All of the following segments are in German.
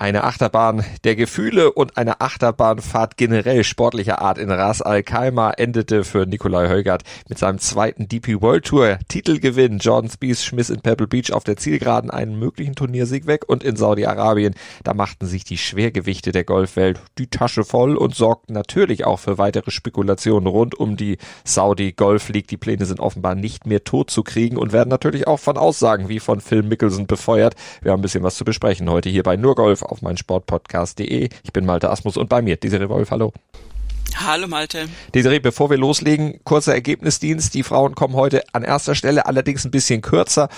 eine Achterbahn der Gefühle und eine Achterbahnfahrt generell sportlicher Art in Ras Al Khaimah endete für Nikolai Heugart mit seinem zweiten DP World Tour Titelgewinn. Jordan Spieth schmiss in Pebble Beach auf der Zielgeraden einen möglichen Turniersieg weg und in Saudi-Arabien, da machten sich die Schwergewichte der Golfwelt die Tasche voll und sorgten natürlich auch für weitere Spekulationen rund um die Saudi Golf League. Die Pläne sind offenbar nicht mehr tot zu kriegen und werden natürlich auch von Aussagen wie von Phil Mickelson befeuert. Wir haben ein bisschen was zu besprechen heute hier bei Nur Golf auf meinsportpodcast.de. Ich bin Malte Asmus und bei mir Desiree Wolf. Hallo. Hallo Malte. Desiree, bevor wir loslegen, kurzer Ergebnisdienst. Die Frauen kommen heute an erster Stelle, allerdings ein bisschen kürzer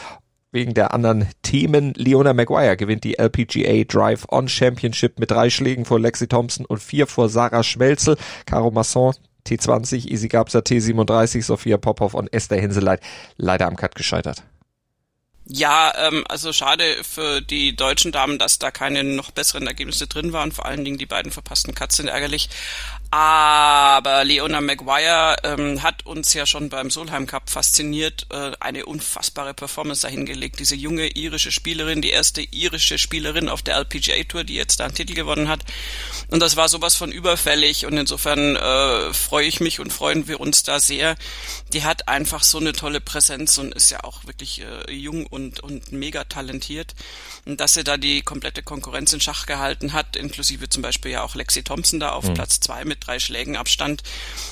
wegen der anderen Themen. Leona Maguire gewinnt die LPGA Drive On Championship mit drei Schlägen vor Lexi Thompson und vier vor Sarah Schmelzel. Caro Masson T20, Isi Gabser T37, Sophia Popov und Esther Hinseleit leider am Cut gescheitert. Ja, ähm, also schade für die deutschen Damen, dass da keine noch besseren Ergebnisse drin waren. Vor allen Dingen die beiden verpassten Cuts sind ärgerlich. Aber Leona Maguire ähm, hat uns ja schon beim Solheim Cup fasziniert, äh, eine unfassbare Performance dahingelegt. Diese junge irische Spielerin, die erste irische Spielerin auf der LPGA Tour, die jetzt da einen Titel gewonnen hat. Und das war sowas von überfällig und insofern äh, freue ich mich und freuen wir uns da sehr. Die hat einfach so eine tolle Präsenz und ist ja auch wirklich äh, jung und, und mega talentiert. Und dass sie da die komplette Konkurrenz in Schach gehalten hat, inklusive zum Beispiel ja auch Lexi Thompson da auf mhm. Platz zwei mit drei Schlägen Abstand,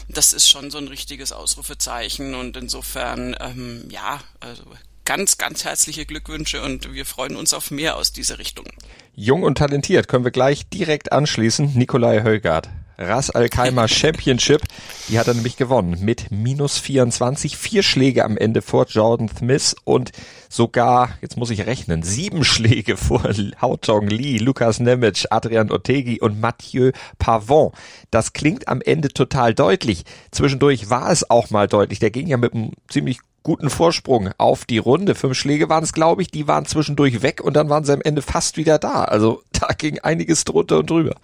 das ist schon so ein richtiges Ausrufezeichen und insofern, ähm, ja, also ganz, ganz herzliche Glückwünsche und wir freuen uns auf mehr aus dieser Richtung. Jung und talentiert können wir gleich direkt anschließen. Nikolai Högard. Ras Al Khaimah Championship, die hat er nämlich gewonnen mit minus 24, vier Schläge am Ende vor Jordan Smith und sogar, jetzt muss ich rechnen, sieben Schläge vor Hao Lee, Lukas Nemec, Adrian Otegi und Mathieu Pavon. Das klingt am Ende total deutlich. Zwischendurch war es auch mal deutlich. Der ging ja mit einem ziemlich guten Vorsprung auf die Runde. Fünf Schläge waren es, glaube ich, die waren zwischendurch weg und dann waren sie am Ende fast wieder da. Also da ging einiges drunter und drüber.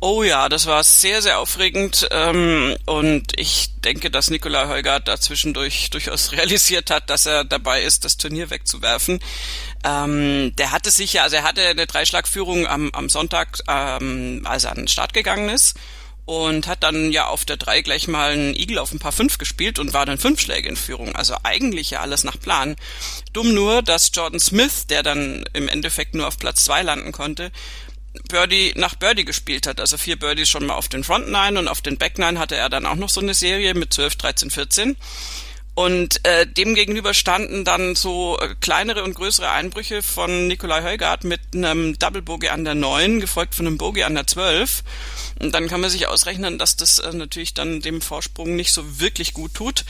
Oh ja, das war sehr, sehr aufregend ähm, und ich denke, dass Nikolai Heugart da zwischendurch durchaus realisiert hat, dass er dabei ist, das Turnier wegzuwerfen. Ähm, der hatte sich ja, also er hatte eine Dreischlagführung am, am Sonntag, ähm, als er an den Start gegangen ist und hat dann ja auf der drei gleich mal einen Igel auf ein paar fünf gespielt und war dann fünf Schläge in Führung. Also eigentlich ja alles nach Plan. Dumm nur, dass Jordan Smith, der dann im Endeffekt nur auf Platz zwei landen konnte, Birdie nach Birdie gespielt hat. Also vier Birdies schon mal auf den Front Nine und auf den Back Nine hatte er dann auch noch so eine Serie mit 12, 13, 14. Und äh, dem gegenüber standen dann so äh, kleinere und größere Einbrüche von Nikolai Heugart mit einem Double Bogey an der 9, gefolgt von einem Bogey an der 12. Und dann kann man sich ausrechnen, dass das äh, natürlich dann dem Vorsprung nicht so wirklich gut tut.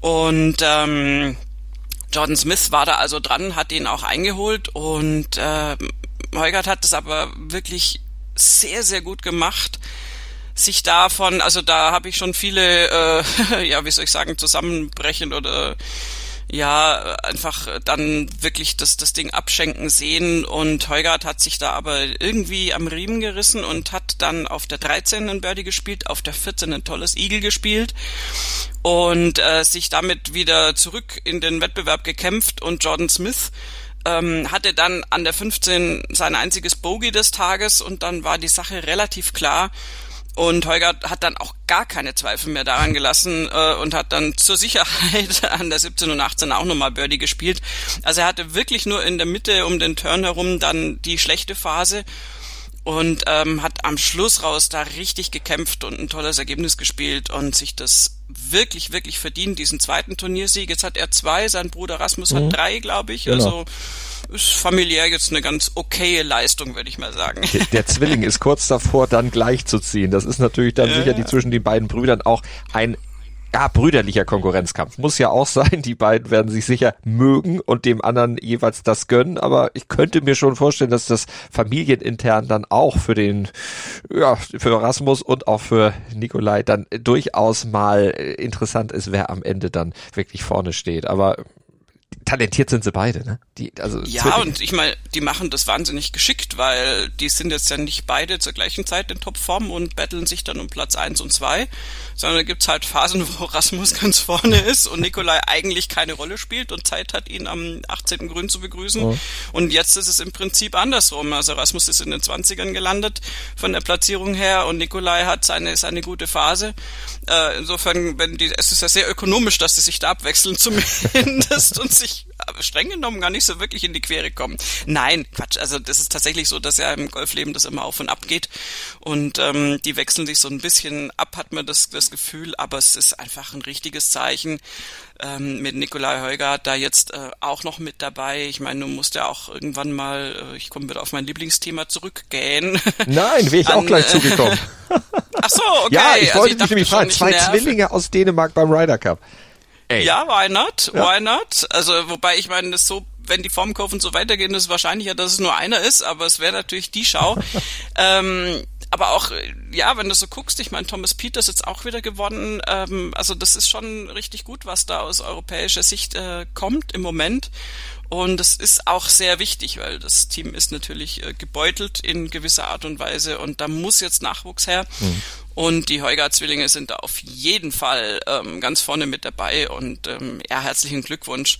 Und ähm, Jordan Smith war da also dran, hat ihn auch eingeholt und äh, Heugart hat es aber wirklich sehr, sehr gut gemacht sich davon, also da habe ich schon viele, äh, ja, wie soll ich sagen, zusammenbrechen oder ja, einfach dann wirklich das, das Ding abschenken sehen und Heugart hat sich da aber irgendwie am Riemen gerissen und hat dann auf der 13. ein Birdie gespielt, auf der 14. ein tolles Eagle gespielt und äh, sich damit wieder zurück in den Wettbewerb gekämpft und Jordan Smith ähm, hatte dann an der 15 sein einziges Bogey des Tages und dann war die Sache relativ klar. Und Holger hat dann auch gar keine Zweifel mehr daran gelassen äh, und hat dann zur Sicherheit an der 17 und 18 auch nochmal Birdie gespielt. Also er hatte wirklich nur in der Mitte um den Turn herum dann die schlechte Phase und ähm, hat am Schluss raus da richtig gekämpft und ein tolles Ergebnis gespielt und sich das wirklich, wirklich verdient, diesen zweiten Turniersieg. Jetzt hat er zwei, sein Bruder Rasmus mhm. hat drei, glaube ich. Genau. Also ist familiär jetzt eine ganz okaye Leistung, würde ich mal sagen. Der, der, Zwilling ist kurz davor, dann gleichzuziehen. Das ist natürlich dann ja. sicher die zwischen den beiden Brüdern auch ein ja, brüderlicher Konkurrenzkampf. Muss ja auch sein. Die beiden werden sich sicher mögen und dem anderen jeweils das gönnen. Aber ich könnte mir schon vorstellen, dass das familienintern dann auch für den, ja, für Rasmus und auch für Nikolai dann durchaus mal interessant ist, wer am Ende dann wirklich vorne steht. Aber talentiert sind sie beide, ne? Die, also ja, und ich meine, die machen das wahnsinnig geschickt weil die sind jetzt ja nicht beide zur gleichen Zeit in Topform und betteln sich dann um Platz eins und zwei, sondern da gibt's halt Phasen, wo Rasmus ganz vorne ist und Nikolai eigentlich keine Rolle spielt und Zeit hat, ihn am 18. Grün zu begrüßen. Oh. Und jetzt ist es im Prinzip andersrum. Also Rasmus ist in den 20ern gelandet von der Platzierung her und Nikolai hat seine, seine gute Phase. Äh, insofern, wenn die, es ist ja sehr ökonomisch, dass sie sich da abwechseln zumindest und sich streng genommen gar nicht so wirklich in die Quere kommen. Nein, Quatsch. Also das ist tatsächlich so, dass ja im Golfleben das immer auf und ab geht und ähm, die wechseln sich so ein bisschen ab, hat man das, das Gefühl. Aber es ist einfach ein richtiges Zeichen ähm, mit Nikolai Heugart da jetzt äh, auch noch mit dabei. Ich meine, du musst ja auch irgendwann mal, äh, ich komme wieder auf mein Lieblingsthema zurückgehen. Nein, wäre ich An, auch gleich äh, zugekommen. Ach so, okay. Ja, ich wollte also dich nämlich fragen, zwei. Zwillinge aus Dänemark beim Ryder Cup. Ey. Ja, why not? Ja. Why not? Also, wobei ich meine, das so, wenn die Formkurven so weitergehen, ist es wahrscheinlicher, dass es nur einer ist, aber es wäre natürlich die Schau. ähm, aber auch, ja, wenn du so guckst, ich meine, Thomas Peters jetzt auch wieder gewonnen. Ähm, also das ist schon richtig gut, was da aus europäischer Sicht äh, kommt im Moment. Und das ist auch sehr wichtig, weil das Team ist natürlich äh, gebeutelt in gewisser Art und Weise und da muss jetzt Nachwuchs her. Mhm. Und die Heuger-Zwillinge sind da auf jeden Fall ähm, ganz vorne mit dabei und ähm, ja, herzlichen Glückwunsch.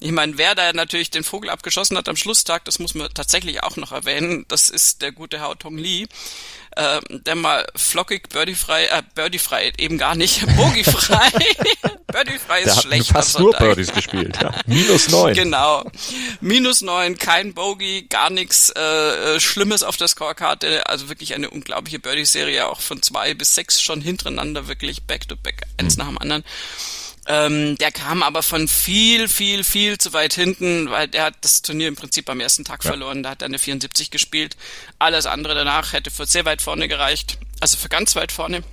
Ich meine, wer da natürlich den Vogel abgeschossen hat am Schlusstag, das muss man tatsächlich auch noch erwähnen, das ist der gute Hao Tong Lee äh, der mal flockig birdiefrei, äh, birdiefrei eben gar nicht, bogiefrei. birdiefrei ist der schlecht. Hat fast nur Birdies gespielt. Ja. Minus neun. Genau. Minus neun, kein Bogey, gar nichts äh, Schlimmes auf der Scorekarte. Also wirklich eine unglaubliche Birdie-Serie, auch von zwei bis sechs schon hintereinander, wirklich back to back, eins mhm. nach dem anderen. Ähm, der kam aber von viel, viel, viel zu weit hinten, weil der hat das Turnier im Prinzip am ersten Tag ja. verloren. Da hat er eine 74 gespielt. Alles andere danach hätte für sehr weit vorne gereicht. Also für ganz weit vorne.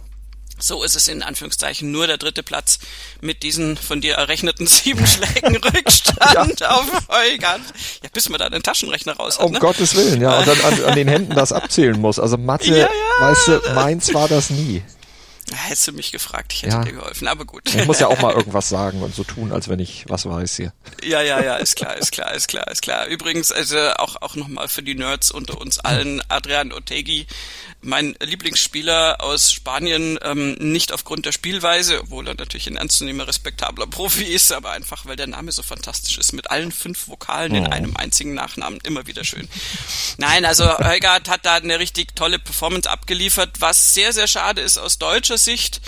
So ist es in Anführungszeichen nur der dritte Platz mit diesen von dir errechneten sieben Schlägen Rückstand ja. auf Heugand. Ja, bis man da den Taschenrechner raus hat. Um ne? Gottes Willen, ja. Und dann an, an, den Händen das abzählen muss. Also Mathe, ja, ja. weißt du, meins war das nie. Hättest du mich gefragt, ich hätte ja. dir geholfen, aber gut. Ich muss ja auch mal irgendwas sagen und so tun, als wenn ich was weiß hier. Ja, ja, ja, ist klar, ist klar, ist klar, ist klar. Übrigens, also auch, auch nochmal für die Nerds unter uns allen, Adrian Otegi mein Lieblingsspieler aus Spanien, ähm, nicht aufgrund der Spielweise, obwohl er natürlich ein ernstzunehmender, respektabler Profi ist, aber einfach, weil der Name so fantastisch ist, mit allen fünf Vokalen oh. in einem einzigen Nachnamen, immer wieder schön. Nein, also Heugart hat da eine richtig tolle Performance abgeliefert, was sehr, sehr schade ist aus deutscher Sicht,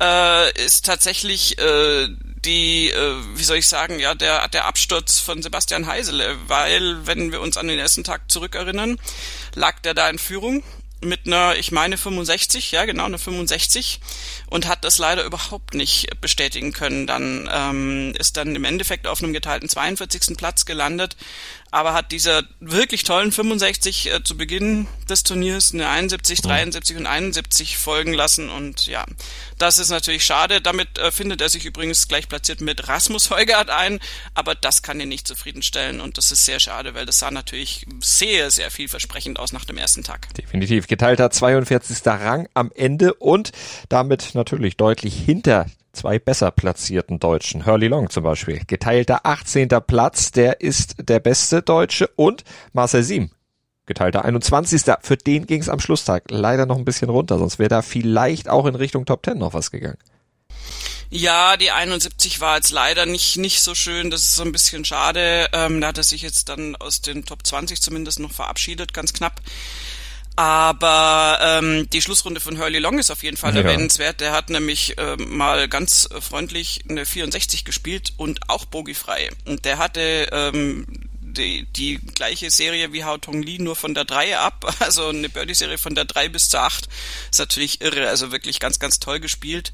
äh, ist tatsächlich äh, die, äh, wie soll ich sagen, ja, der, der Absturz von Sebastian Heisele, weil, wenn wir uns an den ersten Tag zurückerinnern, lag der da in Führung mit einer, ich meine 65, ja genau, eine 65 und hat das leider überhaupt nicht bestätigen können. Dann ähm, ist dann im Endeffekt auf einem geteilten 42. Platz gelandet, aber hat dieser wirklich tollen 65 äh, zu Beginn des Turniers eine 71, 73 und 71 folgen lassen und ja, das ist natürlich schade. Damit äh, findet er sich übrigens gleich platziert mit Rasmus Heugart ein, aber das kann ihn nicht zufriedenstellen und das ist sehr schade, weil das sah natürlich sehr, sehr vielversprechend aus nach dem ersten Tag. Definitiv geteilter 42. Rang am Ende und damit natürlich deutlich hinter zwei besser platzierten Deutschen. Hurley Long zum Beispiel. Geteilter 18. Platz, der ist der beste Deutsche und Marcel Siem. Geteilter 21. Für den ging es am Schlusstag leider noch ein bisschen runter, sonst wäre da vielleicht auch in Richtung Top 10 noch was gegangen. Ja, die 71 war jetzt leider nicht, nicht so schön. Das ist so ein bisschen schade. Ähm, da hat er sich jetzt dann aus den Top 20 zumindest noch verabschiedet, ganz knapp. Aber ähm, die Schlussrunde von Hurley Long ist auf jeden Fall ja. erwähnenswert. Der hat nämlich ähm, mal ganz freundlich eine 64 gespielt und auch bogiefrei. Und der hatte ähm, die, die gleiche Serie wie Hao Tong Li, nur von der 3 ab. Also eine Birdie-Serie von der 3 bis zur 8. Ist natürlich irre, also wirklich ganz, ganz toll gespielt.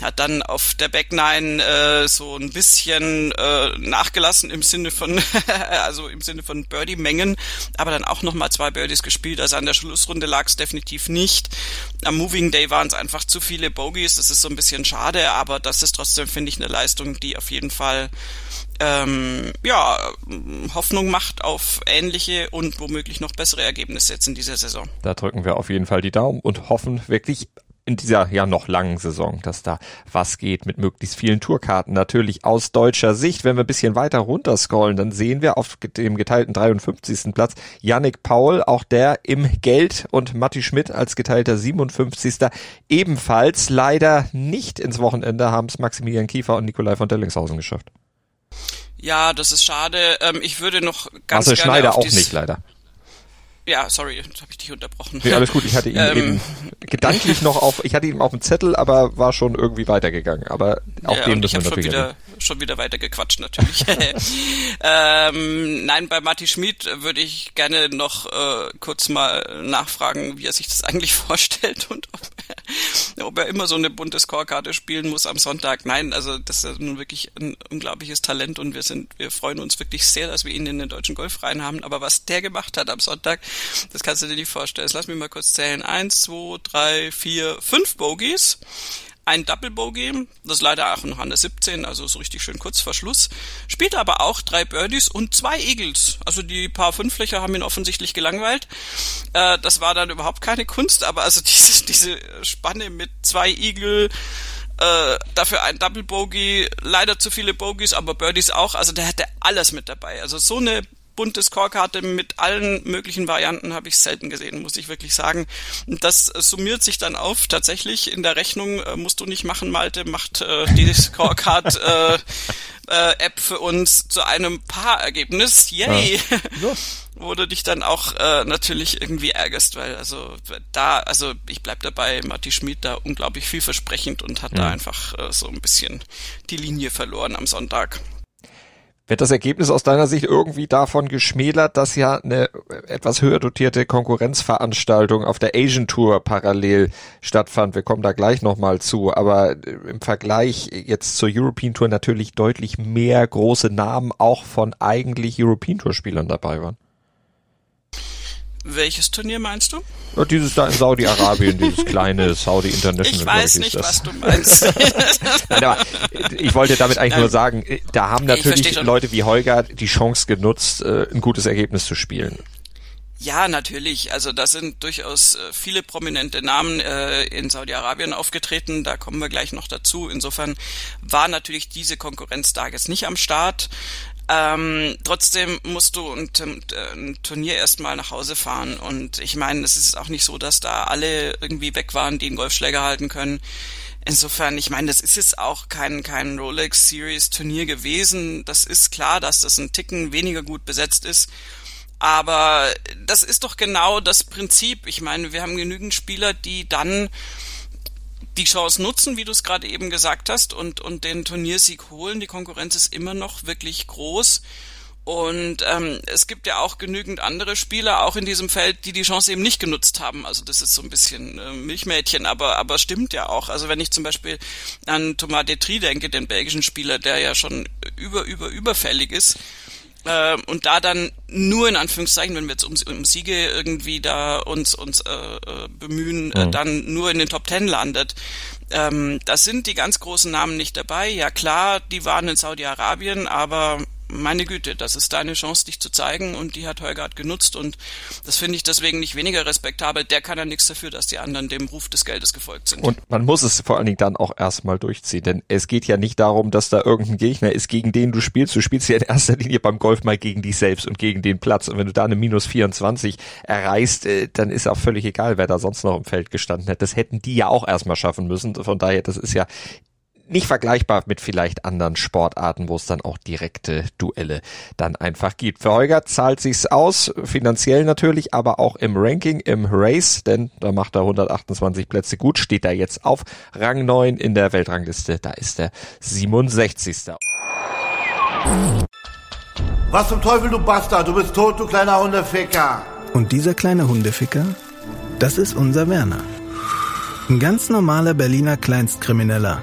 Hat dann auf der Back 9 äh, so ein bisschen äh, nachgelassen im Sinne von, also im Sinne von Birdie-Mengen, aber dann auch nochmal zwei Birdies gespielt. Also an der Schlussrunde lag es definitiv nicht. Am Moving Day waren es einfach zu viele Bogies. Das ist so ein bisschen schade, aber das ist trotzdem, finde ich, eine Leistung, die auf jeden Fall ähm, ja, Hoffnung macht auf ähnliche und womöglich noch bessere Ergebnisse jetzt in dieser Saison. Da drücken wir auf jeden Fall die Daumen und hoffen wirklich in dieser ja noch langen Saison, dass da was geht mit möglichst vielen Tourkarten. Natürlich aus deutscher Sicht, wenn wir ein bisschen weiter runter scrollen, dann sehen wir auf dem geteilten 53. Platz Yannick Paul, auch der im Geld und Matti Schmidt als geteilter 57. ebenfalls leider nicht ins Wochenende haben es Maximilian Kiefer und Nikolai von Dellingshausen geschafft. Ja, das ist schade. Ähm, ich würde noch ganz Marcel gerne Schneider auch nicht leider. Ja, sorry, jetzt habe ich dich unterbrochen. Nee, alles gut, ich hatte ihn Ähm. eben gedanklich noch auf, ich hatte ihn auf dem Zettel, aber war schon irgendwie weitergegangen. Aber auch ja, den und ich müssen wir habe schon wieder, schon wieder weiter gequatscht natürlich. ähm, nein, bei Matti Schmid würde ich gerne noch äh, kurz mal nachfragen, wie er sich das eigentlich vorstellt und ob er, ob er immer so eine bunte Scorekarte spielen muss am Sonntag. Nein, also das ist nun wirklich ein unglaubliches Talent und wir sind, wir freuen uns wirklich sehr, dass wir ihn in den deutschen Golfverein haben. Aber was der gemacht hat am Sonntag, das kannst du dir nicht vorstellen. Jetzt lass mich mal kurz zählen. Eins, zwei, drei, vier, fünf Bogies ein Double Bogey, das ist leider auch noch an der 17, also so richtig schön kurz vor Schluss. Spielt aber auch drei Birdies und zwei Eagles. Also die paar Fünflöcher haben ihn offensichtlich gelangweilt. Äh, das war dann überhaupt keine Kunst, aber also diese, diese Spanne mit zwei Eagle, äh, dafür ein Double Bogey, leider zu viele Bogies, aber Birdies auch. Also der hatte alles mit dabei. Also so eine bunte Scorekarte mit allen möglichen Varianten habe ich selten gesehen, muss ich wirklich sagen. Und das summiert sich dann auf. Tatsächlich in der Rechnung äh, musst du nicht machen, Malte, macht äh, die Scorecard äh, äh, App für uns zu einem Paarergebnis. Yay! Ja. Wo du dich dann auch äh, natürlich irgendwie ärgerst, weil also da, also ich bleib dabei, Matti Schmid da unglaublich vielversprechend und hat da Mhm. einfach äh, so ein bisschen die Linie verloren am Sonntag. Wird das Ergebnis aus deiner Sicht irgendwie davon geschmälert, dass ja eine etwas höher dotierte Konkurrenzveranstaltung auf der Asian Tour parallel stattfand? Wir kommen da gleich nochmal zu, aber äh, im Vergleich jetzt zur European Tour natürlich deutlich mehr große Namen auch von eigentlich European Tour Spielern dabei waren. Welches Turnier meinst du? Und dieses da in Saudi-Arabien, dieses kleine Saudi International. Ich weiß ist nicht, das. was du meinst. Nein, aber ich wollte damit eigentlich nur sagen, äh, da haben Ich natürlich. Leute wie Holger die Chance genutzt, äh, ein gutes Ergebnis zu spielen. Ja, natürlich. Also da sind durchaus äh, viele prominente Namen äh, in Saudi-Arabien aufgetreten. Da kommen wir gleich noch dazu. Insofern war natürlich diese Konkurrenz da jetzt nicht am Start. Ähm, trotzdem musst du ein, äh, ein Turnier erstmal nach Hause fahren. Und ich meine, es ist auch nicht so, dass da alle irgendwie weg waren, die einen Golfschläger halten können. Insofern, ich meine, das ist jetzt auch kein, kein Rolex Series Turnier gewesen. Das ist klar, dass das ein Ticken weniger gut besetzt ist. Aber das ist doch genau das Prinzip. Ich meine, wir haben genügend Spieler, die dann die Chance nutzen, wie du es gerade eben gesagt hast, und, und den Turniersieg holen. Die Konkurrenz ist immer noch wirklich groß. Und ähm, es gibt ja auch genügend andere Spieler, auch in diesem Feld, die die Chance eben nicht genutzt haben. Also das ist so ein bisschen äh, Milchmädchen, aber aber stimmt ja auch. Also wenn ich zum Beispiel an Thomas Detri denke, den belgischen Spieler, der ja schon über über überfällig ist, äh, und da dann nur in Anführungszeichen, wenn wir jetzt um, um Siege irgendwie da uns uns äh, äh, bemühen, äh, Mhm. dann nur in den Top Ten landet. Ähm, da sind die ganz großen Namen nicht dabei. Ja klar, die waren in Saudi-Arabien, aber meine Güte, das ist deine Chance, dich zu zeigen und die hat Holgard genutzt und das finde ich deswegen nicht weniger respektabel. Der kann ja nichts dafür, dass die anderen dem Ruf des Geldes gefolgt sind. Und man muss es vor allen Dingen dann auch erstmal durchziehen, denn es geht ja nicht darum, dass da irgendein Gegner ist, gegen den du spielst. Du spielst ja in erster Linie beim Golf mal gegen dich selbst und gegen den Platz. Und wenn du da eine minus 24 erreichst, äh, dann ist auch völlig egal, wer da sonst noch im Feld gestanden hat. Das hätten die ja auch erstmal schaffen müssen. Von daher, das ist ja nicht vergleichbar mit vielleicht anderen Sportarten, wo es dann auch direkte Duelle dann einfach gibt. Für Holger zahlt sich's aus, finanziell natürlich, aber auch im Ranking, im Race, denn da macht er 128 Plätze gut, steht er jetzt auf Rang 9 in der Weltrangliste, da ist er 67. Was zum Teufel, du Bastard? Du bist tot, du kleiner Hundeficker. Und dieser kleine Hundeficker, das ist unser Werner. Ein ganz normaler Berliner Kleinstkrimineller,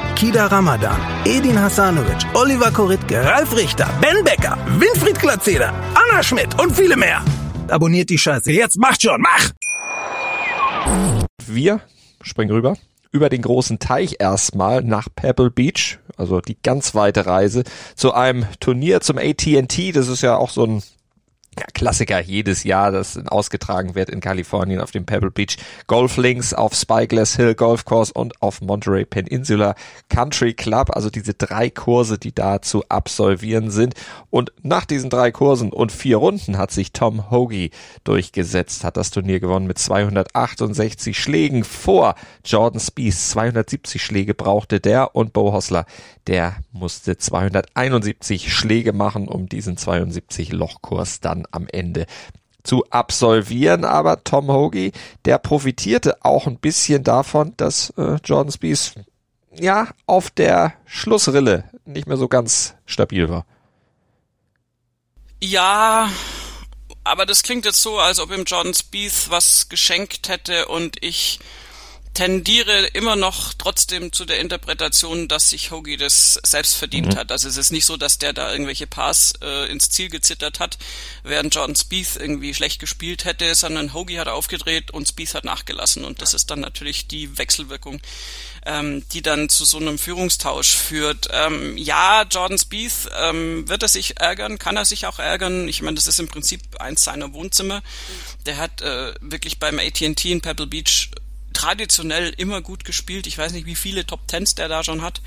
Kida Ramadan, Edin Hasanovic, Oliver Koritke, Ralf Richter, Ben Becker, Winfried Glatzeder, Anna Schmidt und viele mehr. Abonniert die Scheiße. Jetzt macht schon, mach! Wir springen rüber über den großen Teich erstmal nach Pebble Beach, also die ganz weite Reise zu einem Turnier zum AT&T. Das ist ja auch so ein ja, Klassiker jedes Jahr, das ausgetragen wird in Kalifornien auf dem Pebble Beach Golf Links, auf Spyglass Hill Golf Course und auf Monterey Peninsula Country Club. Also diese drei Kurse, die da zu absolvieren sind. Und nach diesen drei Kursen und vier Runden hat sich Tom Hoagie durchgesetzt, hat das Turnier gewonnen mit 268 Schlägen vor Jordan Spieth. 270 Schläge brauchte der und Bo Hossler, der musste 271 Schläge machen, um diesen 72 Lochkurs dann am Ende zu absolvieren. Aber Tom Hoagie, der profitierte auch ein bisschen davon, dass äh, Jordan Spieth ja auf der Schlussrille nicht mehr so ganz stabil war. Ja, aber das klingt jetzt so, als ob ihm Jordan Spieth was geschenkt hätte und ich tendiere immer noch trotzdem zu der Interpretation, dass sich Hoagie das selbst verdient mhm. hat. Also es ist nicht so, dass der da irgendwelche Pass äh, ins Ziel gezittert hat, während Jordan Spieth irgendwie schlecht gespielt hätte, sondern Hoagie hat aufgedreht und Spieth hat nachgelassen. Und das ist dann natürlich die Wechselwirkung, ähm, die dann zu so einem Führungstausch führt. Ähm, ja, Jordan Spieth, ähm, wird er sich ärgern? Kann er sich auch ärgern? Ich meine, das ist im Prinzip eins seiner Wohnzimmer. Der hat äh, wirklich beim AT&T in Pebble Beach traditionell immer gut gespielt. Ich weiß nicht, wie viele Top Tens der da schon hat.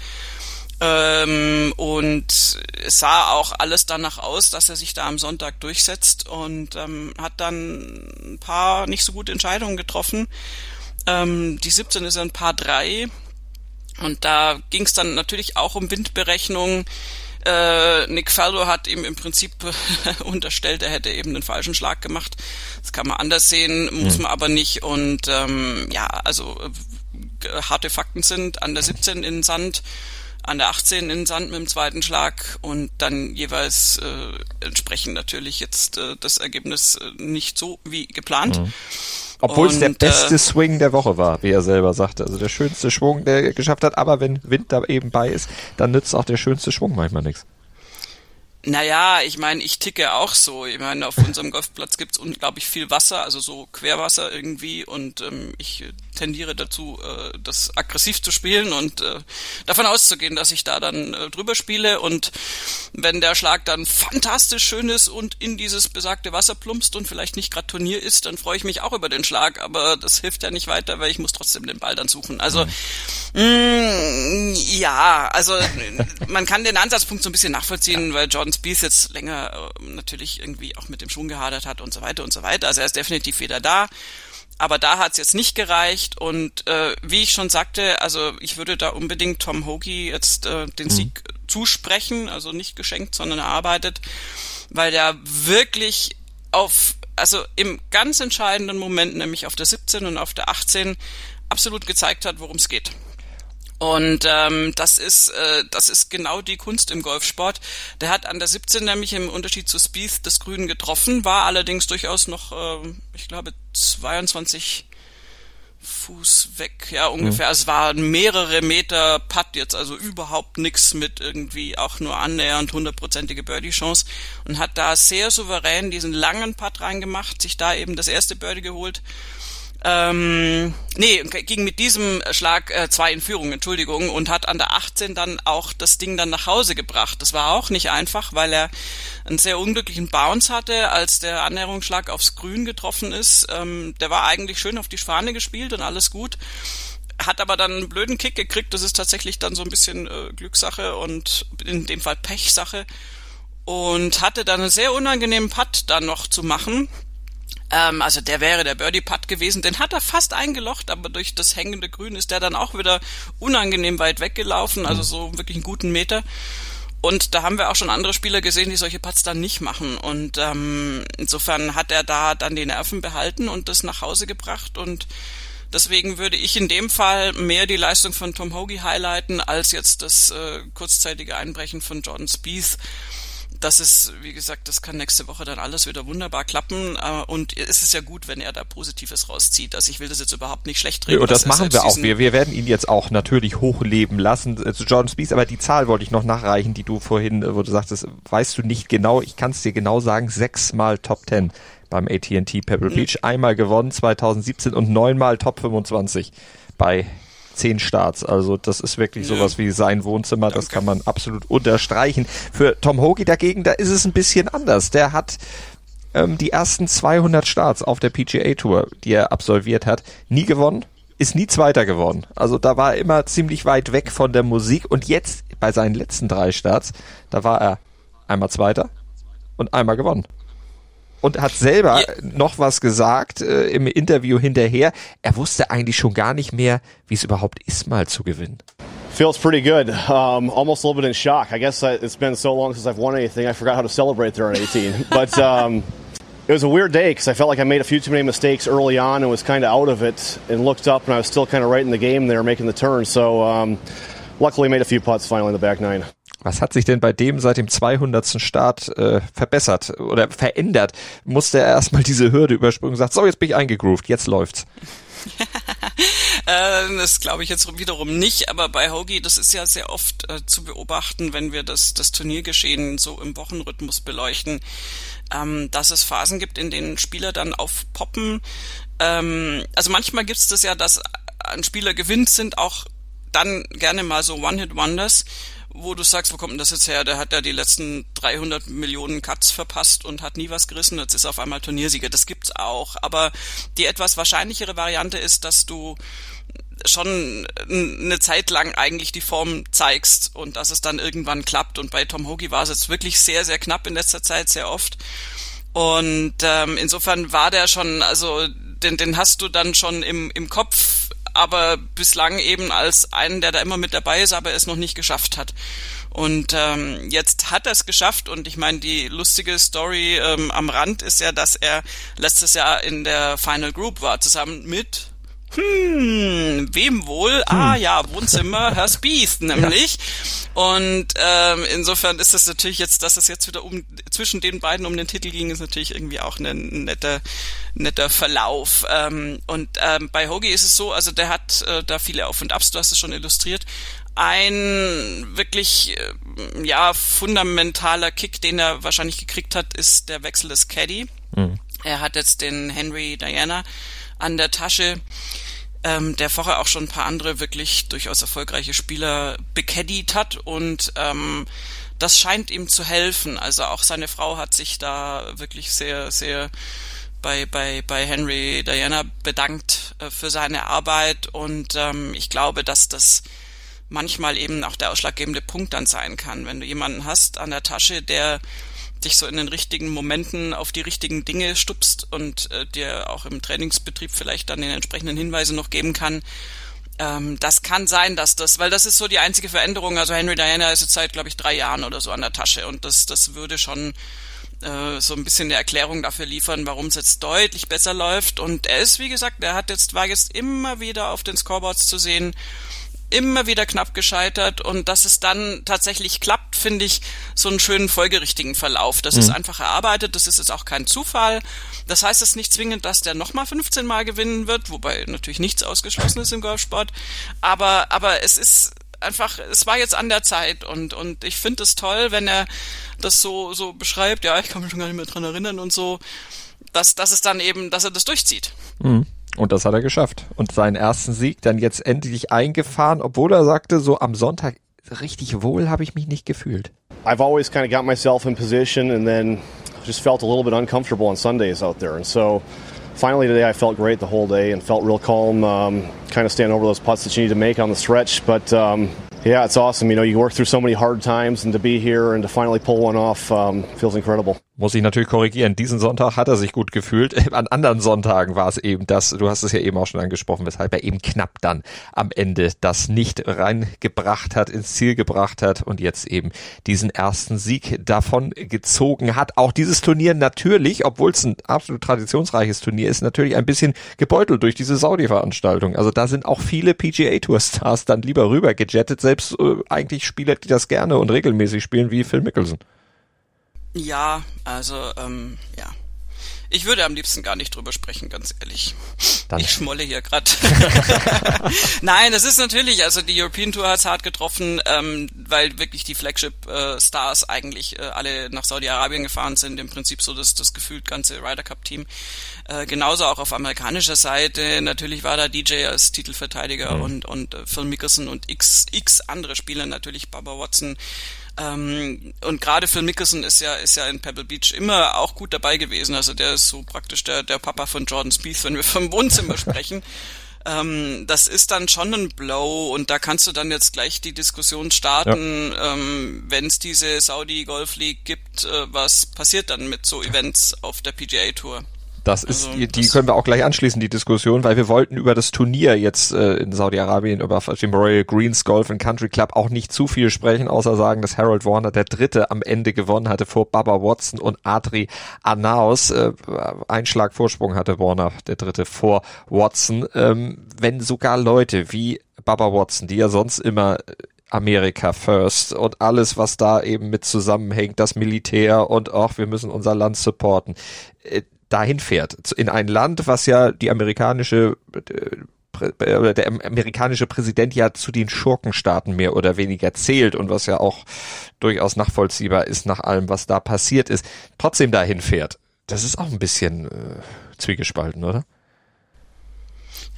Ähm, und es sah auch alles danach aus, dass er sich da am Sonntag durchsetzt und ähm, hat dann ein paar nicht so gute Entscheidungen getroffen. Ähm, die 17 ist ein paar drei und da ging es dann natürlich auch um Windberechnung. Äh, Nick Faldo hat ihm im Prinzip unterstellt, er hätte eben den falschen Schlag gemacht. Das kann man anders sehen, muss mhm. man aber nicht. Und ähm, ja, also äh, harte Fakten sind an der 17 in Sand, an der 18 in Sand mit dem zweiten Schlag und dann jeweils äh, entsprechend natürlich jetzt äh, das Ergebnis äh, nicht so wie geplant. Mhm. Obwohl es der beste äh, Swing der Woche war, wie er selber sagte. Also der schönste Schwung, der er geschafft hat. Aber wenn Wind da eben bei ist, dann nützt auch der schönste Schwung manchmal nichts. Naja, ich meine, ich ticke auch so. Ich meine, auf unserem Golfplatz gibt's unglaublich viel Wasser, also so Querwasser irgendwie und ähm, ich tendiere dazu, äh, das aggressiv zu spielen und äh, davon auszugehen, dass ich da dann äh, drüber spiele und wenn der Schlag dann fantastisch schön ist und in dieses besagte Wasser plumpst und vielleicht nicht gerade Turnier ist, dann freue ich mich auch über den Schlag, aber das hilft ja nicht weiter, weil ich muss trotzdem den Ball dann suchen. Also mh, mm, ja, also man kann den Ansatzpunkt so ein bisschen nachvollziehen, weil Jordan Spieth jetzt länger äh, natürlich irgendwie auch mit dem Schwung gehadert hat und so weiter und so weiter. Also er ist definitiv wieder da. Aber da hat es jetzt nicht gereicht und äh, wie ich schon sagte, also ich würde da unbedingt Tom Hoagie jetzt äh, den mhm. Sieg zusprechen, also nicht geschenkt, sondern erarbeitet, weil der wirklich auf, also im ganz entscheidenden Moment, nämlich auf der 17 und auf der 18, absolut gezeigt hat, worum es geht. Und ähm, das ist äh, das ist genau die Kunst im Golfsport. Der hat an der 17 nämlich im Unterschied zu Spieth das Grün getroffen, war allerdings durchaus noch, äh, ich glaube, 22 Fuß weg, ja ungefähr. Mhm. Es waren mehrere Meter Putt jetzt, also überhaupt nichts mit irgendwie auch nur annähernd hundertprozentige Birdie-Chance und hat da sehr souverän diesen langen Putt reingemacht, sich da eben das erste Birdie geholt ähm, nee, ging mit diesem Schlag äh, zwei in Führung, Entschuldigung, und hat an der 18 dann auch das Ding dann nach Hause gebracht. Das war auch nicht einfach, weil er einen sehr unglücklichen Bounce hatte, als der Annäherungsschlag aufs Grün getroffen ist. Ähm, der war eigentlich schön auf die Schwane gespielt und alles gut hat aber dann einen blöden Kick gekriegt. Das ist tatsächlich dann so ein bisschen äh, Glückssache und in dem Fall Pechsache. Und hatte dann einen sehr unangenehmen Putt dann noch zu machen. Ähm, also der wäre der Birdie Putt gewesen. Den hat er fast eingelocht, aber durch das hängende Grün ist der dann auch wieder unangenehm weit weggelaufen, also so wirklich einen guten Meter. Und da haben wir auch schon andere Spieler gesehen, die solche Putts dann nicht machen. Und ähm, insofern hat er da dann die Nerven behalten und das nach Hause gebracht. Und deswegen würde ich in dem Fall mehr die Leistung von Tom Hoagie highlighten, als jetzt das äh, kurzzeitige Einbrechen von Jordan Spieth das ist, wie gesagt, das kann nächste Woche dann alles wieder wunderbar klappen. Äh, und es ist ja gut, wenn er da Positives rauszieht. Also ich will das jetzt überhaupt nicht schlecht reden. Und das machen wir auch. Wir, wir werden ihn jetzt auch natürlich hochleben lassen zu also Jordan Spieth. Aber die Zahl wollte ich noch nachreichen, die du vorhin, wo du sagtest, weißt du nicht genau. Ich kann es dir genau sagen. Sechsmal Top Ten beim AT&T Pebble mhm. Beach. Einmal gewonnen 2017 und neunmal Top 25 bei zehn Starts. Also das ist wirklich ja. sowas wie sein Wohnzimmer. Das kann man absolut unterstreichen. Für Tom Hoagie dagegen, da ist es ein bisschen anders. Der hat ähm, die ersten 200 Starts auf der PGA Tour, die er absolviert hat, nie gewonnen. Ist nie Zweiter geworden. Also da war er immer ziemlich weit weg von der Musik. Und jetzt bei seinen letzten drei Starts, da war er einmal Zweiter und einmal gewonnen und hat selber ja. noch was gesagt äh, im Interview hinterher. Er wusste eigentlich schon gar nicht mehr, wie es überhaupt ist, mal zu gewinnen. Feels pretty good. Um, almost a little bit in shock. I guess I, it's been so long since I've won anything, I forgot how to celebrate there on 18. but um, it was a weird day because I felt like I made a few too many mistakes early on and was kind of out of it and looked up and I was still kind of right in the game there making the turn. So um, luckily made a few putts finally in the back nine. Was hat sich denn bei dem seit dem 200. Start äh, verbessert oder verändert? Musste er erstmal diese Hürde überspringen und sagt, so, jetzt bin ich eingegroovt, jetzt läuft's. äh, das glaube ich jetzt wiederum nicht, aber bei Hoagie, das ist ja sehr oft äh, zu beobachten, wenn wir das, das Turniergeschehen so im Wochenrhythmus beleuchten, ähm, dass es Phasen gibt, in denen Spieler dann aufpoppen. Ähm, also manchmal gibt es das ja, dass ein Spieler gewinnt, sind auch dann gerne mal so One-Hit-Wonders wo du sagst, wo kommt denn das jetzt her? Der hat ja die letzten 300 Millionen Cuts verpasst und hat nie was gerissen. Jetzt ist er auf einmal Turniersieger. Das gibt's auch. Aber die etwas wahrscheinlichere Variante ist, dass du schon eine Zeit lang eigentlich die Form zeigst und dass es dann irgendwann klappt. Und bei Tom Hoagie war es jetzt wirklich sehr, sehr knapp in letzter Zeit, sehr oft. Und ähm, insofern war der schon, also den, den hast du dann schon im, im Kopf aber bislang eben als einen, der da immer mit dabei ist, aber es noch nicht geschafft hat. Und ähm, jetzt hat er es geschafft und ich meine, die lustige Story ähm, am Rand ist ja, dass er letztes Jahr in der Final Group war, zusammen mit hm, wem wohl? Hm. Ah ja, Wohnzimmer Herr Spieth nämlich. Ja. Und ähm, insofern ist das natürlich jetzt, dass es jetzt wieder um zwischen den beiden um den Titel ging, ist natürlich irgendwie auch ein netter, netter Verlauf. Ähm, und ähm, bei Hoagie ist es so, also der hat äh, da viele Auf und Abs, du hast es schon illustriert. Ein wirklich äh, ja fundamentaler Kick, den er wahrscheinlich gekriegt hat, ist der Wechsel des Caddy. Mhm. Er hat jetzt den Henry Diana an der Tasche, ähm, der vorher auch schon ein paar andere wirklich durchaus erfolgreiche Spieler bekeddied hat. Und ähm, das scheint ihm zu helfen. Also auch seine Frau hat sich da wirklich sehr, sehr bei, bei, bei Henry Diana bedankt äh, für seine Arbeit. Und ähm, ich glaube, dass das manchmal eben auch der ausschlaggebende Punkt dann sein kann, wenn du jemanden hast an der Tasche, der dich so in den richtigen Momenten auf die richtigen Dinge stupst und äh, dir auch im Trainingsbetrieb vielleicht dann den entsprechenden Hinweise noch geben kann. Ähm, das kann sein, dass das, weil das ist so die einzige Veränderung. Also Henry Diana ist jetzt seit, glaube ich, drei Jahren oder so an der Tasche und das, das würde schon äh, so ein bisschen eine Erklärung dafür liefern, warum es jetzt deutlich besser läuft. Und er ist, wie gesagt, er hat jetzt, war jetzt immer wieder auf den Scoreboards zu sehen immer wieder knapp gescheitert und dass es dann tatsächlich klappt, finde ich so einen schönen folgerichtigen Verlauf. Das mhm. ist einfach erarbeitet, das ist jetzt auch kein Zufall. Das heißt es nicht zwingend, dass der nochmal 15 Mal gewinnen wird, wobei natürlich nichts ausgeschlossen ist im Golfsport, aber, aber es ist einfach, es war jetzt an der Zeit und, und ich finde es toll, wenn er das so, so beschreibt, ja, ich kann mich schon gar nicht mehr dran erinnern und so, dass, dass es dann eben, dass er das durchzieht. Mhm. Und das hat er geschafft. Und seinen ersten Sieg dann jetzt endlich eingefahren, obwohl er sagte, so am Sonntag richtig wohl habe ich mich nicht gefühlt. I've always kind of got myself in position and then just felt a little bit uncomfortable on Sundays out there. And so finally today I felt great the whole day and felt real calm, um, kind of standing over those putts that you need to make on the stretch. But um, yeah, it's awesome. You know, you work through so many hard times and to be here and to finally pull one off um, feels incredible. Muss ich natürlich korrigieren. Diesen Sonntag hat er sich gut gefühlt. An anderen Sonntagen war es eben das, du hast es ja eben auch schon angesprochen, weshalb er eben knapp dann am Ende das nicht reingebracht hat, ins Ziel gebracht hat und jetzt eben diesen ersten Sieg davon gezogen hat. Auch dieses Turnier natürlich, obwohl es ein absolut traditionsreiches Turnier ist, natürlich ein bisschen gebeutelt durch diese Saudi-Veranstaltung. Also da sind auch viele PGA-Tour-Stars dann lieber rüber gejettet, selbst äh, eigentlich Spieler, die das gerne und regelmäßig spielen, wie Phil Mickelson. Ja, also ähm, ja. Ich würde am liebsten gar nicht drüber sprechen, ganz ehrlich. Dann. Ich schmolle hier gerade. Nein, es ist natürlich, also die European Tour hat's hart getroffen, ähm, weil wirklich die Flagship-Stars äh, eigentlich äh, alle nach Saudi-Arabien gefahren sind. Im Prinzip so das, das gefühlt ganze Ryder Cup-Team. Äh, genauso auch auf amerikanischer Seite. Natürlich war da DJ als Titelverteidiger mhm. und, und äh, Phil Mickelson und x, x andere Spieler, natürlich Baba Watson, ähm, und gerade Phil Mickelson ist ja, ist ja in Pebble Beach immer auch gut dabei gewesen. Also der ist so praktisch der, der Papa von Jordan Spieth, wenn wir vom Wohnzimmer sprechen. Ähm, das ist dann schon ein Blow und da kannst du dann jetzt gleich die Diskussion starten, ja. ähm, wenn es diese Saudi Golf League gibt, äh, was passiert dann mit so Events auf der PGA Tour? Das ist, also, die, die können wir auch gleich anschließen, die Diskussion, weil wir wollten über das Turnier jetzt äh, in Saudi-Arabien, über dem Royal Greens Golf and Country Club auch nicht zu viel sprechen, außer sagen, dass Harold Warner der Dritte am Ende gewonnen hatte vor Baba Watson und Adri Anaus. Äh, Einschlag Vorsprung hatte Warner, der Dritte vor Watson. Ähm, wenn sogar Leute wie Baba Watson, die ja sonst immer America First und alles, was da eben mit zusammenhängt, das Militär und auch wir müssen unser Land supporten. Äh, dahin fährt. In ein Land, was ja die amerikanische äh, der amerikanische Präsident ja zu den Schurkenstaaten mehr oder weniger zählt und was ja auch durchaus nachvollziehbar ist nach allem, was da passiert ist, trotzdem dahin fährt. Das ist auch ein bisschen äh, zwiegespalten, oder?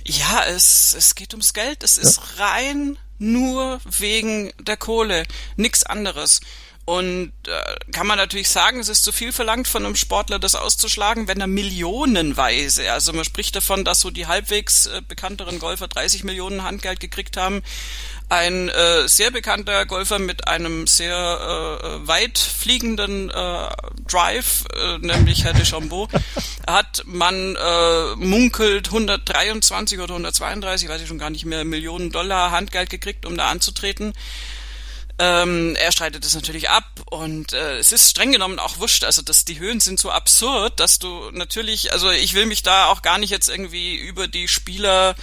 Ja, es, es geht ums Geld. Es ist ja. rein nur wegen der Kohle. Nix anderes. Und äh, kann man natürlich sagen, es ist zu viel verlangt von einem Sportler, das auszuschlagen, wenn er millionenweise, also man spricht davon, dass so die halbwegs äh, bekannteren Golfer 30 Millionen Handgeld gekriegt haben. Ein äh, sehr bekannter Golfer mit einem sehr äh, weit fliegenden äh, Drive, äh, nämlich Herr Deschambeau, hat man äh, munkelt 123 oder 132, weiß ich schon gar nicht mehr, Millionen Dollar Handgeld gekriegt, um da anzutreten. Ähm, er streitet es natürlich ab und äh, es ist streng genommen auch wurscht. Also dass die Höhen sind so absurd, dass du natürlich, also ich will mich da auch gar nicht jetzt irgendwie über die Spieler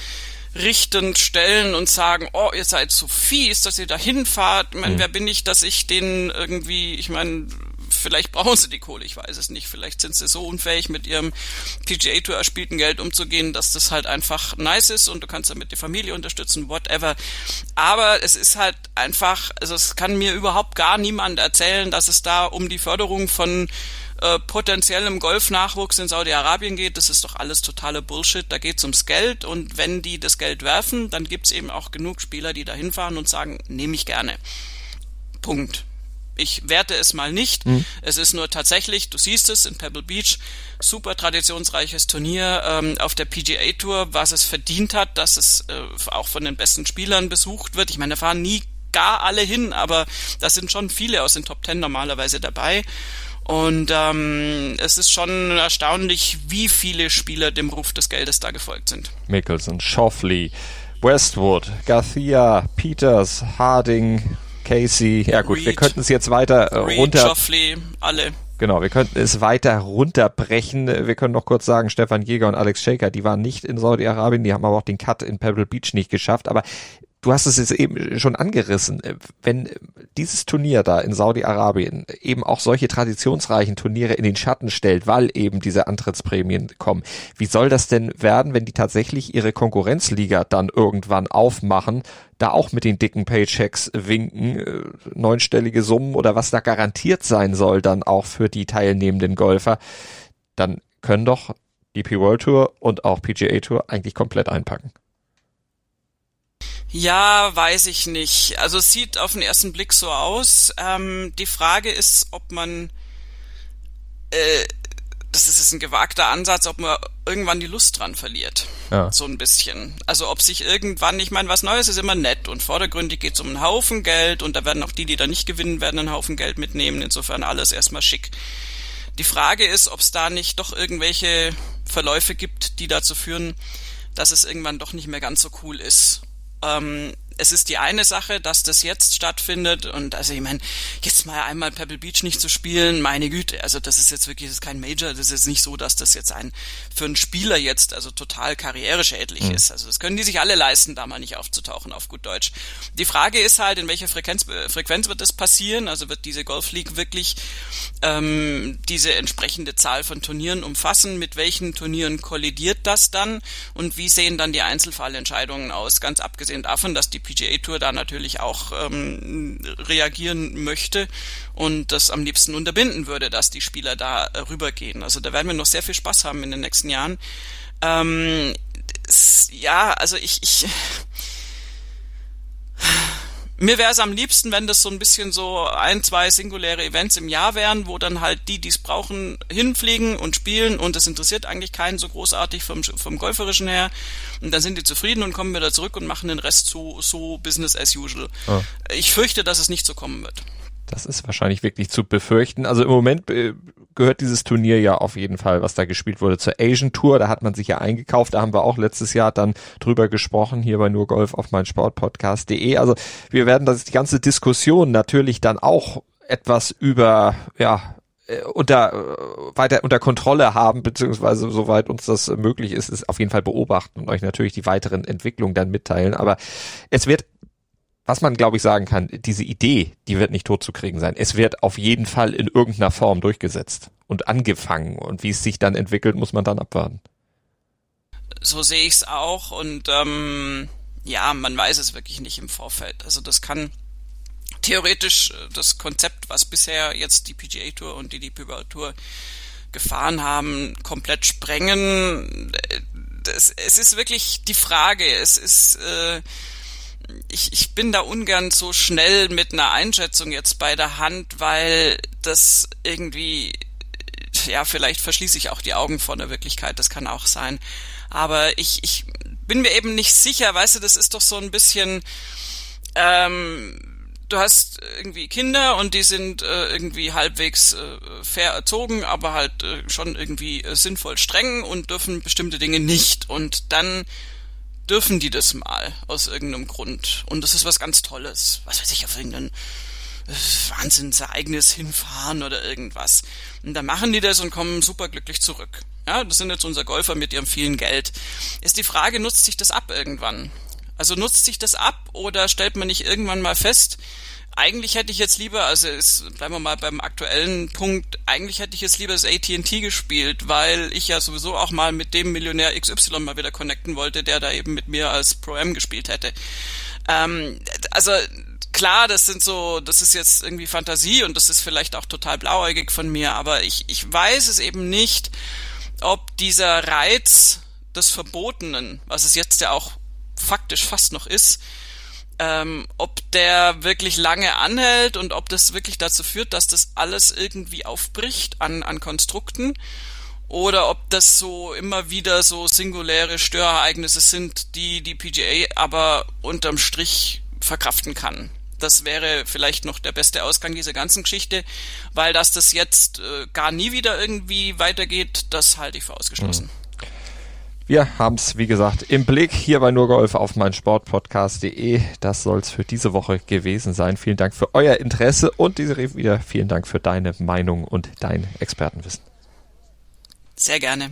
richtend stellen und sagen, oh, ihr seid so fies, dass ihr da hinfahrt. Ich meine, mhm. wer bin ich, dass ich den irgendwie, ich meine, vielleicht brauchen sie die Kohle, ich weiß es nicht. Vielleicht sind sie so unfähig, mit ihrem PGA Tour erspielten Geld umzugehen, dass das halt einfach nice ist und du kannst damit die Familie unterstützen, whatever. Aber es ist halt einfach, also es kann mir überhaupt gar niemand erzählen, dass es da um die Förderung von äh, potenziellem Golfnachwuchs in Saudi-Arabien geht, das ist doch alles totale Bullshit. Da geht's ums Geld und wenn die das Geld werfen, dann gibt's eben auch genug Spieler, die da hinfahren und sagen, nehme ich gerne. Punkt ich werte es mal nicht. Mhm. Es ist nur tatsächlich, du siehst es in Pebble Beach, super traditionsreiches Turnier ähm, auf der PGA Tour, was es verdient hat, dass es äh, auch von den besten Spielern besucht wird. Ich meine, da fahren nie gar alle hin, aber da sind schon viele aus den Top Ten normalerweise dabei. Und ähm, es ist schon erstaunlich, wie viele Spieler dem Ruf des Geldes da gefolgt sind. Mickelson, Schoffley, Westwood, Garcia, Peters, Harding, Casey. Ja gut, Reed, wir könnten es jetzt weiter äh, Reed, runter. Joffley, alle. Genau, wir könnten es weiter runterbrechen. Wir können noch kurz sagen, Stefan Jäger und Alex Shaker, die waren nicht in Saudi-Arabien, die haben aber auch den Cut in Pebble Beach nicht geschafft. Aber du hast es jetzt eben schon angerissen, wenn dieses Turnier da in Saudi-Arabien eben auch solche traditionsreichen Turniere in den Schatten stellt, weil eben diese Antrittsprämien kommen, wie soll das denn werden, wenn die tatsächlich ihre Konkurrenzliga dann irgendwann aufmachen, da auch mit den dicken Paychecks winken, äh, neunstellige Summen oder was da garantiert sein soll dann auch für die teilnehmenden Golfer, dann können doch DP World Tour und auch PGA Tour eigentlich komplett einpacken. Ja, weiß ich nicht. Also es sieht auf den ersten Blick so aus. Ähm, die Frage ist, ob man, äh, das ist jetzt ein gewagter Ansatz, ob man irgendwann die Lust dran verliert. Ja. So ein bisschen. Also ob sich irgendwann, ich meine, was Neues ist immer nett und vordergründig geht es um einen Haufen Geld und da werden auch die, die da nicht gewinnen, werden einen Haufen Geld mitnehmen. Insofern alles erstmal schick. Die Frage ist, ob es da nicht doch irgendwelche Verläufe gibt, die dazu führen, dass es irgendwann doch nicht mehr ganz so cool ist ähm, es ist die eine Sache, dass das jetzt stattfindet und also ich meine, jetzt mal einmal Pebble Beach nicht zu spielen, meine Güte, also das ist jetzt wirklich, das ist kein Major, das ist jetzt nicht so, dass das jetzt ein für einen Spieler jetzt also total karriereschädlich mhm. ist. Also das können die sich alle leisten, da mal nicht aufzutauchen auf gut Deutsch. Die Frage ist halt, in welcher Frequenz, Frequenz wird das passieren? Also wird diese Golf League wirklich ähm, diese entsprechende Zahl von Turnieren umfassen? Mit welchen Turnieren kollidiert das dann? Und wie sehen dann die Einzelfallentscheidungen aus? Ganz abgesehen davon, dass die PGA Tour da natürlich auch ähm, reagieren möchte und das am liebsten unterbinden würde, dass die Spieler da äh, rübergehen. Also da werden wir noch sehr viel Spaß haben in den nächsten Jahren. Ähm, ja, also ich, ich mir wäre es am liebsten, wenn das so ein bisschen so ein, zwei singuläre Events im Jahr wären, wo dann halt die, die es brauchen, hinfliegen und spielen und es interessiert eigentlich keinen so großartig vom, vom Golferischen her. Und dann sind die zufrieden und kommen wieder zurück und machen den Rest so, so Business as usual. Oh. Ich fürchte, dass es nicht so kommen wird. Das ist wahrscheinlich wirklich zu befürchten. Also im Moment äh, gehört dieses Turnier ja auf jeden Fall, was da gespielt wurde, zur Asian Tour. Da hat man sich ja eingekauft. Da haben wir auch letztes Jahr dann drüber gesprochen, hier bei nur Golf auf mein Sportpodcast.de. Also wir werden das, die ganze Diskussion natürlich dann auch etwas über, ja, äh, unter äh, weiter unter Kontrolle haben, beziehungsweise soweit uns das möglich ist, ist auf jeden Fall beobachten und euch natürlich die weiteren Entwicklungen dann mitteilen. Aber es wird was man, glaube ich, sagen kann, diese Idee, die wird nicht tot zu kriegen sein. Es wird auf jeden Fall in irgendeiner Form durchgesetzt und angefangen. Und wie es sich dann entwickelt, muss man dann abwarten. So sehe ich es auch. Und ähm, ja, man weiß es wirklich nicht im Vorfeld. Also das kann theoretisch äh, das Konzept, was bisher jetzt die PGA Tour und die DP World Tour gefahren haben, komplett sprengen. Das, es ist wirklich die Frage. Es ist äh, ich, ich bin da ungern so schnell mit einer Einschätzung jetzt bei der Hand, weil das irgendwie, ja, vielleicht verschließe ich auch die Augen vor der Wirklichkeit, das kann auch sein. Aber ich, ich bin mir eben nicht sicher, weißt du, das ist doch so ein bisschen, ähm, du hast irgendwie Kinder und die sind äh, irgendwie halbwegs äh, fair erzogen, aber halt äh, schon irgendwie äh, sinnvoll streng und dürfen bestimmte Dinge nicht. Und dann dürfen die das mal aus irgendeinem Grund. Und das ist was ganz Tolles. Was weiß ich, auf irgendein äh, Wahnsinnsereignis hinfahren oder irgendwas. Und dann machen die das und kommen superglücklich zurück. Ja, das sind jetzt unser Golfer mit ihrem vielen Geld. Ist die Frage, nutzt sich das ab irgendwann? Also nutzt sich das ab oder stellt man nicht irgendwann mal fest, eigentlich hätte ich jetzt lieber, also ist, bleiben wir mal beim aktuellen Punkt, eigentlich hätte ich jetzt lieber das AT&T gespielt, weil ich ja sowieso auch mal mit dem Millionär XY mal wieder connecten wollte, der da eben mit mir als Pro-M gespielt hätte. Ähm, also klar, das sind so, das ist jetzt irgendwie Fantasie und das ist vielleicht auch total blauäugig von mir, aber ich, ich weiß es eben nicht, ob dieser Reiz des Verbotenen, was es jetzt ja auch faktisch fast noch ist, ähm, ob der wirklich lange anhält und ob das wirklich dazu führt, dass das alles irgendwie aufbricht an, an Konstrukten oder ob das so immer wieder so singuläre Störereignisse sind, die die PGA aber unterm Strich verkraften kann. Das wäre vielleicht noch der beste Ausgang dieser ganzen Geschichte, weil dass das jetzt äh, gar nie wieder irgendwie weitergeht, das halte ich für ausgeschlossen. Mhm. Wir haben es, wie gesagt, im Blick hier bei Nurgolf auf mein Sportpodcast.de. Das soll es für diese Woche gewesen sein. Vielen Dank für euer Interesse und diese wieder vielen Dank für deine Meinung und dein Expertenwissen. Sehr gerne.